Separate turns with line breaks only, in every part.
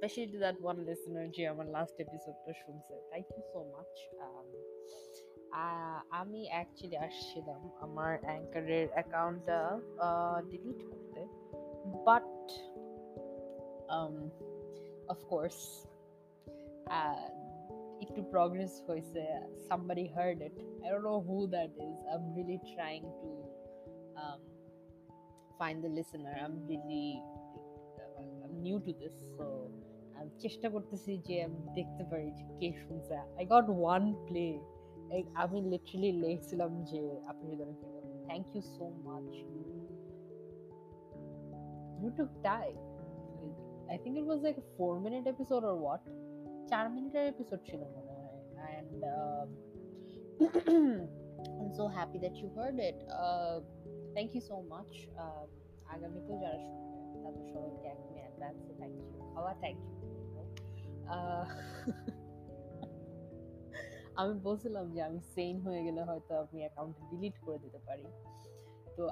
Specially to that one listener যে আমার last এপিসোডটা শুনছে থ্যাংক ইউ সো মাচ আমি অ্যাকচুয়ালি আসছিলাম আমার অ্যাঙ্কারের অ্যাকাউন্টটা ডিলিট করতে বাট অফকোর্স একটু প্রগ্রেস হয়েছে somebody heard it i don't know who that is i'm really trying to um, find the listener i'm really i'm new to this so আমি চেষ্টা করতেছি যে আমি দেখতে পারি যে কে শুনছে আই গট ওয়ান প্লে আমি লিটারালি লিখছিলাম যে আপনি যদি thank you so much you took time I think it was like four minute episode or what চার মিনিটের এপিসোড ছিল মনে হয় and I am so happy that you heard it thank you so much আগামীতেও যারা শুনবে তাদের সবাইকে একদমই অ্যাডভান্সে থ্যাংক ইউ খাওয়া থ্যাংক ইউ আমি বলছিলাম যে আমি সেন হয়ে গেলে হয়তো আমি অ্যাকাউন্ট ডিলিট করে দিতে পারি। তো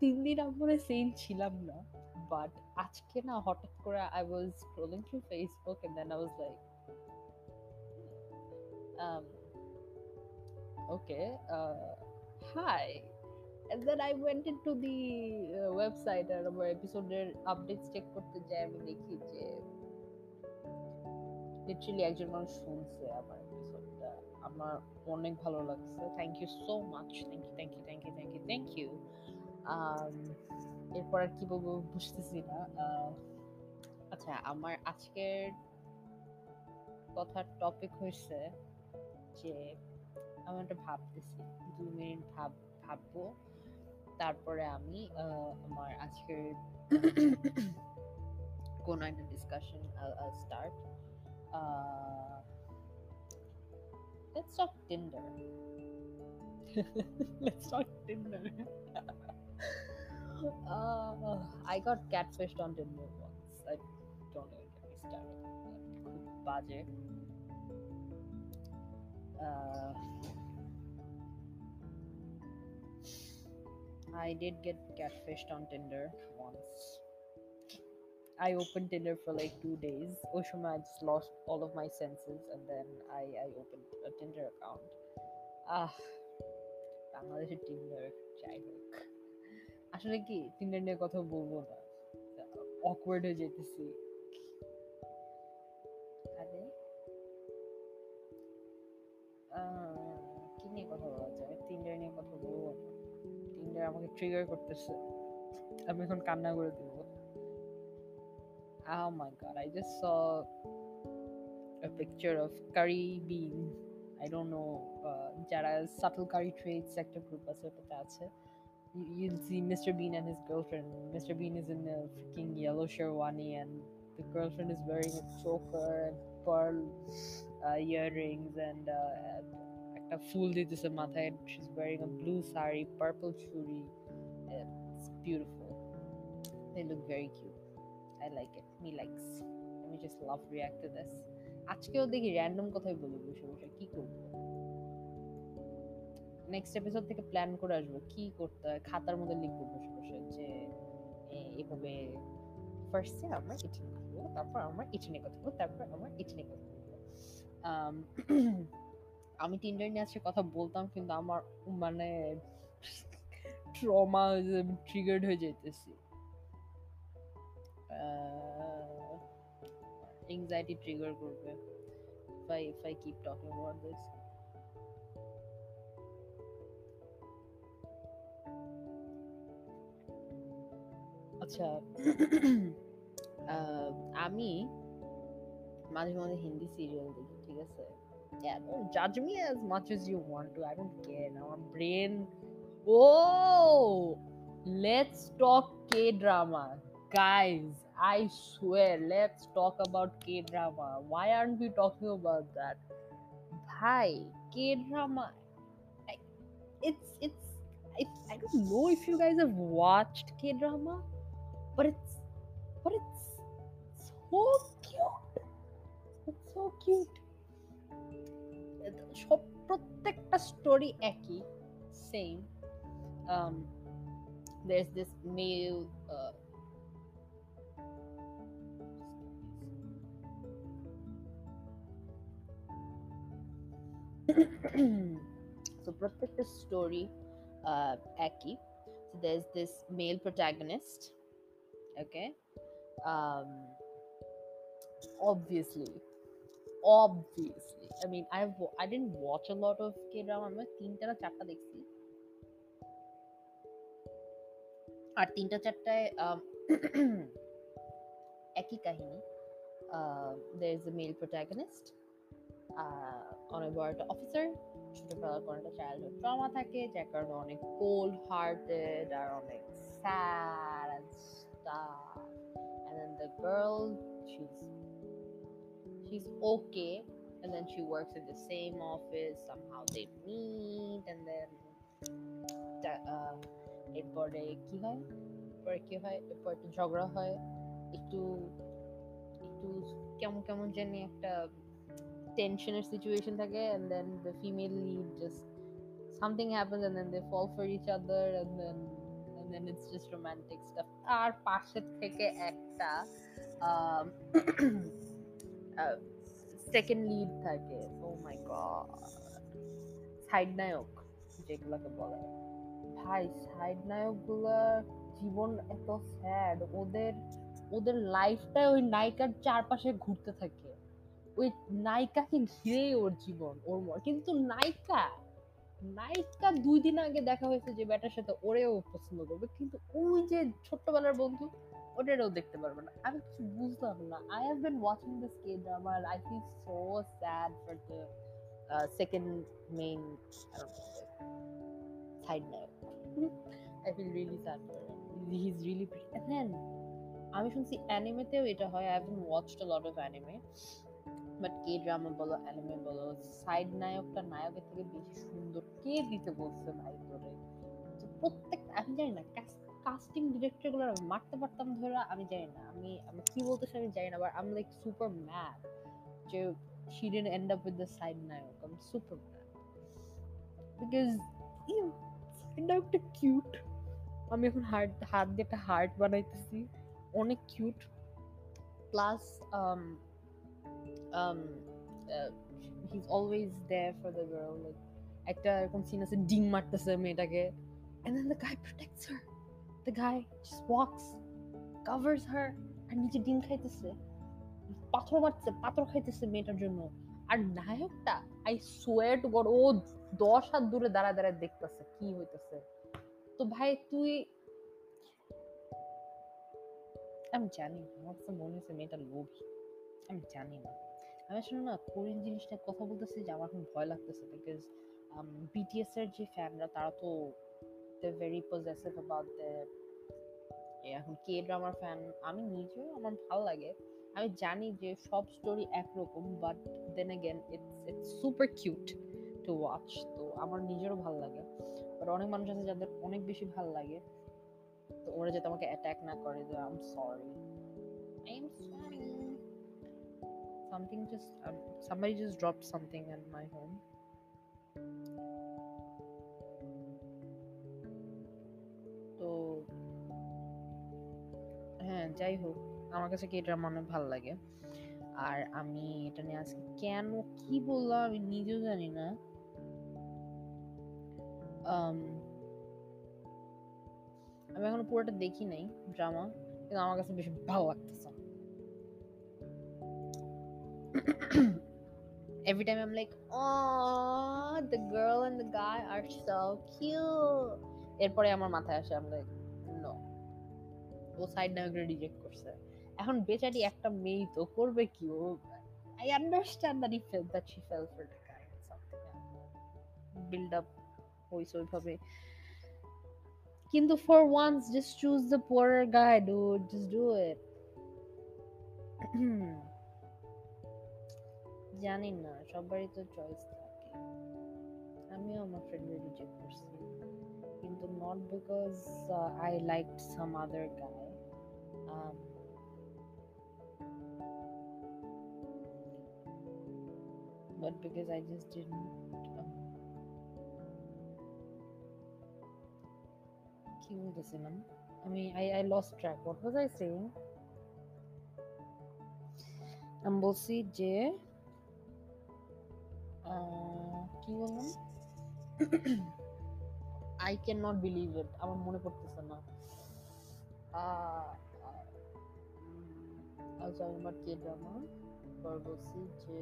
তিন দিন আমি সেন ছিলাম না বাট আজকে না হঠাৎ করে I was scrolling through Facebook and then I was like uh hi and then I went into the uh, website আর আমার এপিসোডের আপডেটস চেক করতে যাই আমি দেখি যে লিটারালি একজন মানুষ শুনছে আমার এপিসোডটা আমার অনেক ভালো লাগছে। Thank you so much thank you thank you thank you thank you thank you এরপর আর কি বলব বুঝতেছি না। আচ্ছা আমার আজকের কথার টপিক হয়েছে যে আমি একটা ভাবতেছি। দু মিনিট ভাব, ভাববো। তারপরে আমি আমার আজকের কোন একটা discussion start uh, let's talk Tinder. let's talk Tinder. uh, I got catfished on Tinder once. I don't even get me started. Baje. Uh, I did get catfished on Tinder once. I opened Tinder for like two days. Oshima, I just lost all of my senses and then I, I opened a Tinder account. Ah, বাংলাদেশের Tinder যাই হোক আসলে কি Tinder নিয়ে কথা বলবো না awkward হয়ে যেতেছি আরে কি নিয়ে কথা বলা যায় টিন্ডার নিয়ে কথা বলবো না টিন্ডার আমাকে ট্রিগার করতেছে আমি এখন কান্না করে দিব Oh my god, I just saw a picture of curry bean. I don't know, uh, যারা subtle curry trade sector group আছে ওটাতে আছে. You, you'll see Mr. Bean and his girlfriend. Mr. Bean is in a freaking yellow sherwani and the girlfriend is wearing a choker and pearl uh, earrings and uh, একটা ফুল দিতেছে মাথায় she's wearing a blue sari purple churi it's beautiful they look very cute I like it. Me likes. let me just love react to this. আজকেও দেখি random কথাই বলি বসে বসে, কি করব? নেক্সট এপিসোড থেকে প্ল্যান করে আসব, কি করতে হয়? খাতার মধ্যে লিখব বসে বসে যে এভাবে ফার্স্টে আমরা এটা করব তারপর আমরা এটা কথা বলব, তারপর আমরা এটা কথা বলব। আমি টিন্ডার নিয়ে আজকে কথা বলতাম, কিন্তু আমার মানে ট্রমা ট্রিগার্ড হয়ে যেতেছি anxiety trigger করবে if I if I keep talking about this আচ্ছা আমি মাঝে মাঝে হিন্দি সিরিয়াল দেখি ঠিক আছে yeah, don't judge me as much as you want to. I don't care. Now my brain. Oh, let's talk K drama, guys. I swear, let's talk about K drama. Why aren't we talking about that? Hi, K drama. It's it's. It's, I don't know if you guys have watched K drama, but it's but it's so cute. It's so cute. সব প্রত্যেকটা story একই same um, there's this male uh, so প্রত্যেকটা story একই so there's this male protagonist okay um obviously obviously i mean i've wa- i didn't watch a lot of k drama আমি তিনটা না চারটা দেখছি আর তিনটা চারটায় um, একই কাহিনী there is a male protagonist অনেক বড় একটা অফিসার ছোটবেলার কোনো একটা চাইল্ডহুড ট্রমা থাকে, যার কারণে অনেক কোল্ড হার্টেড আর অনেক sad and star and then the girl she's she's okay and then she works in the same they somehow they meet এরপরে কি হয়? এরপরে কি হয়? এরপরে একটু ঝগড়া হয়। একটু একটু কেমন কেমন জানি একটা টেনশনের সিচুয়েশন থাকে and then the female lead just something happens and then they fall for each other and then and then it's just romantic stuff তার পাশে থেকে একটা সেকেন্ড লিড থাকে। ও মাই গড সাইড নায়ক, যেগুলোকে বলে। ভাই, সাইড নায়কগুলোর জীবন এত স্যাড ওদের ওদের লাইফটাই ওই নায়িকার চারপাশে ঘুরতে থাকে। ওই নায়িকাকে ঘিরে ওর জীবন, ওর ম- কিন্তু নায়িকা নায়িকা দুই দিন আগে দেখা হয়েছে যে ব্যাটার সাথে ওরেও পছন্দ করবে। কিন্তু ওই যে ছোট্টবেলার বন্ধু ওটারও দেখতে পারবে না। আমি কিছু বুঝলাম না। I have been watching this K drama I feel so sad for the second main side Naik I feel really sad for he is really then আমি শুনছি অ্যানিমেতেও এটা হয়। I haven't watched a lot of anime but K drama বলো anime বলো side নায়কটা নায়কের থেকে বেশি সুন্দর। কে দিতে বলছে ভাই তোরে? প্রত্যেক আমি জানি না কাস্টিং ডিরেক্টরগুলো মারতে পারতাম ধরে, আমি জানি না। আমি আমি কি বলতেছি আমি জানি না but um like super mad যে she didn't end up with the side নায়ক। I'm super mad. Because you side cute আমি এখন হার্ট হাত দিয়ে একটা হার্ট বানাইতেছি। অনেক cute plus um uh, he's always there for the girl like একটা এরকম সিন আছে ডিম মারতেছে মেয়েটাকে and then the guy protects her. The guy just walks covers her আর নিচে ডিম খাইতেছে পাথর মারতেছে পাথর খাইতেছে মেয়েটার জন্য। আর নায়কটা আই সোয়ার টু গড ও দশ হাত দূরে দাঁড়ায় দাঁড়ায় দেখতেছে কি হইতেছে। তো ভাই তুই আমি জানি আমার কাছে মনে হচ্ছে মেয়েটা লোভী। আমি জানি না। আমি আসলে না কোরিয়ান জিনিসটা কথা বলতেছি যে আমার এখন ভয় লাগতেছে বিকজ বিটিএস এর যে ফ্যানরা তারা তো they very possessive about the এখন কে ড্রামার ফ্যান আমি নিজেও আমার ভালো লাগে। আমি জানি যে সব স্টোরি একরকম but then again it's it's super cute to watch তো আমার নিজেরও ভালো লাগে। বাট অনেক মানুষ আছে যাদের অনেক বেশি ভালো লাগে। তো ওরা যাতে আমাকে অ্যাটাক না করে যে I am sorry I am sorry something just um, somebody just dropped something in my home তো হ্যাঁ যাই হোক আমার কাছে কি এটা অনেক ভালো লাগে আর আমি এটা নিয়ে আজকে কেন কি বললাম আমি নিজেও জানি না আম, আমি এখনো পুরোটা দেখি নাই ড্রামা কিন্তু আমার কাছে বেশি ভালো লাগতেছে every time I'm like, oh, the girl and the guy are so cute. এরপরে আমার মাথায় আসে আমি লাইক নো ও সাইড নায়করা রিজেক্ট করছে এখন বেচারি একটা মেয়ে তো করবে কি ও I understand that he fell that she fell for the guy something build up হইছে ওইভাবে কিন্তু for once just choose the poor guy dude just do it জানি না সবারই তো চয়েস থাকে। আমিও আমার ফ্রেন্ডের রিজেক্ট করছি। কিন্তু not because I like some other guy but because I just didn't um, কি বলতেছিলাম? আমি I, I lost track. What was I saying? আমি বলছি যে কি বললাম? I can not believe it আমার মনে পড়তেছে না। আচ্ছা আমি এবার কে ড্রামা পর যে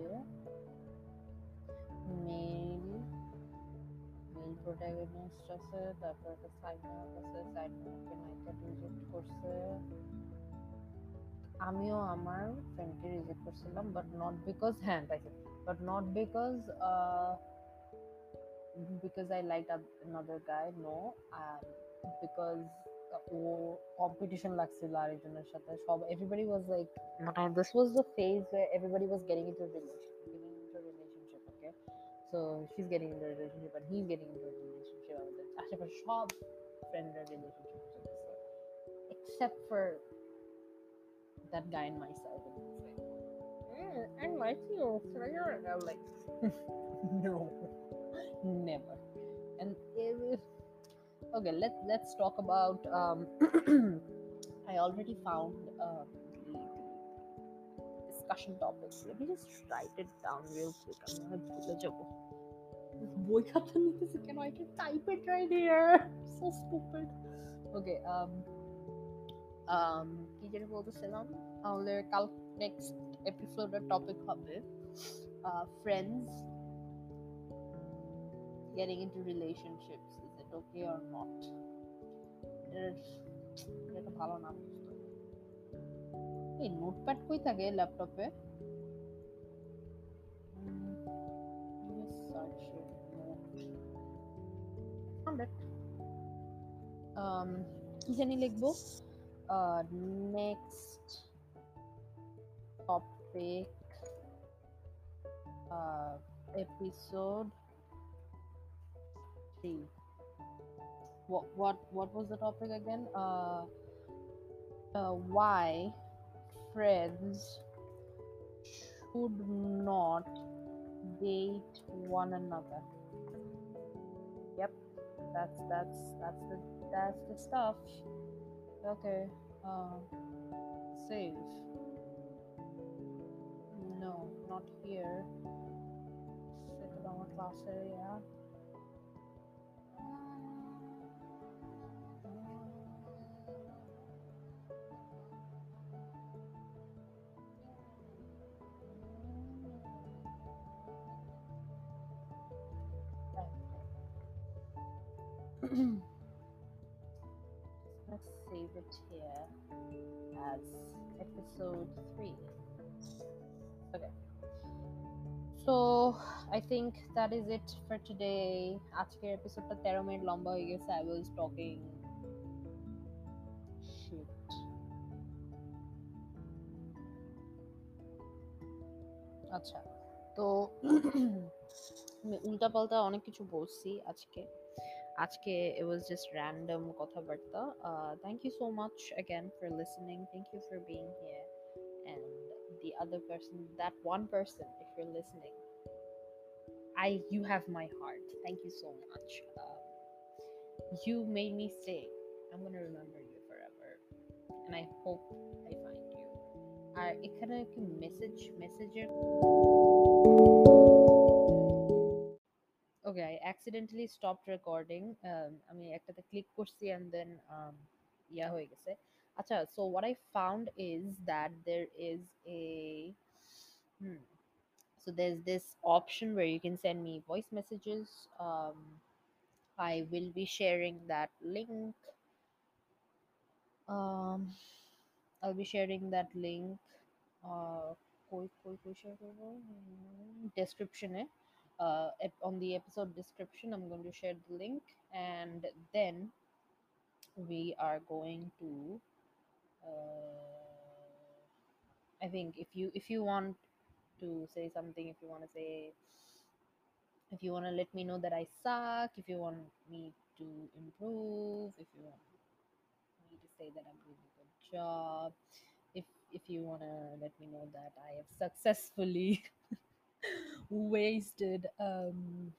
মেল মেল প্রোটাগনিস্ট আছে, তারপর একটা সাইড আছে সাইড নায়ককে নায়িকা রিজেক্ট করছে। আমিও আমার ফ্রেন্ডকে রিজেক্ট করছিলাম বাট নট বিকজ হ্যাঁ পাইছি but not because because I like another guy no um, because O competition লাগছিল আরেকজনের সাথে সব এভরিবডি ওয়াজ লাইক মানে this was the phase way everybody was getting into relation getting into relationship okay so she is getting into relationship and he is getting into relationship আমাদের আশেপাশে সব ফ্রেন্ডরা relationship চলতেছে except for that guy and myself and it's like "Mm, I like you so you're and I'm like no never and it was okay let's let's talk about um I already found um the, the discussion topics let me just write it down real quick I'm gonna ভুলে যাবো বই খাতা নিতেছে কেন I can type it right here so stupid okay um um কি যেন বলতেছিলাম আমাদের কাল নেক্সট এপিসোডের টপিক হবে friends getting into relationships is it okay or not এটার এটা একটা ভালো নাম বুঝতে এই নোটপ্যাড কই থাকে ল্যাপটপে কি জানি লিখবো next topic uh, episode three. What what what was the topic again? Uh, uh, why friends should not date one another. Yep, that's that's that's the that's the stuff. Okay. Uh, save. No, not here. Sit on a class area. Let's save it here as episode 3 Okay. So I think that is it for today. আজকের এপিসোডটা তেরো minute লম্বা হয়ে গেছে I was talking shit. আচ্ছা তো আমি উল্টাপাল্টা অনেক কিছু বলছি আজকে আজকে it was just random কথাবার্তা uh, thank you so much again for listening thank you for being here and the other person that one person if you're listening i you have my heart thank you so much um, you made me stay i'm gonna remember you forever and i hope i find you আর এখানে কি message মেসেজের okay i accidentally stopped recording um, আমি একটাতে click করছি and then um, ইয়া হয়ে গেছে Acha, so what I found is that there is a hmm, so there's this option where you can send me voice messages. Um, I will be sharing that link. Um, I'll be sharing that link. Uh, hmm, description eh? uh, on the episode description i'm going to share the link and then we are going to uh, i think if you if you want to say something if you want to say if you want to let me know that i suck if you want me to improve if you want me to say that i'm doing a good job if if you want to let me know that i have successfully wasted um,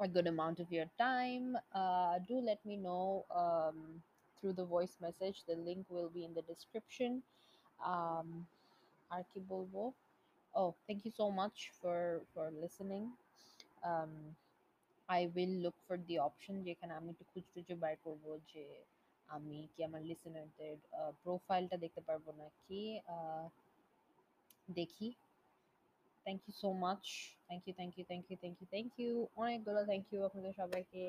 a good amount of your time, uh, do let me know um, through the voice message. The link will be in the description. Um, আর কি বলবো? Oh, thank you so much for for listening. um, I will look for the option যেখানে আমি একটু খুঁজটুজে বার করবো যে আমি কি আমার লিসেনারদের প্রোফাইলটা দেখতে পারবো নাকি আহ, দেখি thank you so much thank you thank you thank you thank you thank you অনেকগুলো থ্যাংক ইউ আপনাদের সবাইকে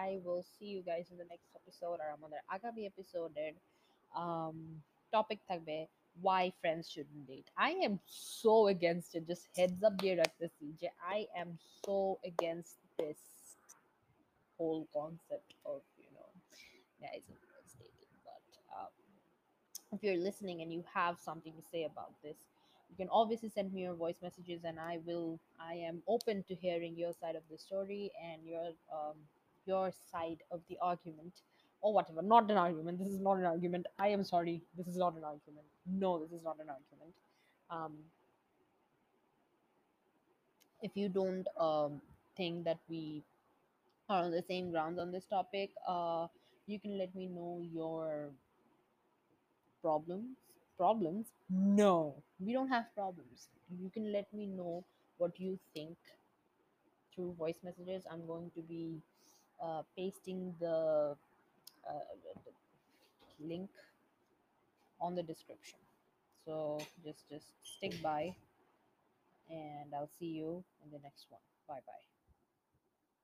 I will see you guys in the next episode আর আমাদের আগামী এপিসোডের টপিক থাকবে why friends shouldn't date. I am so against it. Just heads up দিয়ে রাখতেছি যে I am so against this whole concept of you know guys and girls dating. But um, if you're listening and you have something to say about this, you can obviously send me your voice messages, and I will. I am open to hearing your side of the story and your um, your side of the argument or whatever. Not an argument. This is not an argument. I am sorry. This is not an argument. No, this is not an argument. Um, if you don't um, think that we are on the same grounds on this topic, uh, you can let me know your problems. Problems? No, we don't have problems. You can let me know what you think through voice messages. I'm going to be uh, pasting the, uh, the link on the description. So just just stick by, and I'll see you in the next one. Bye bye.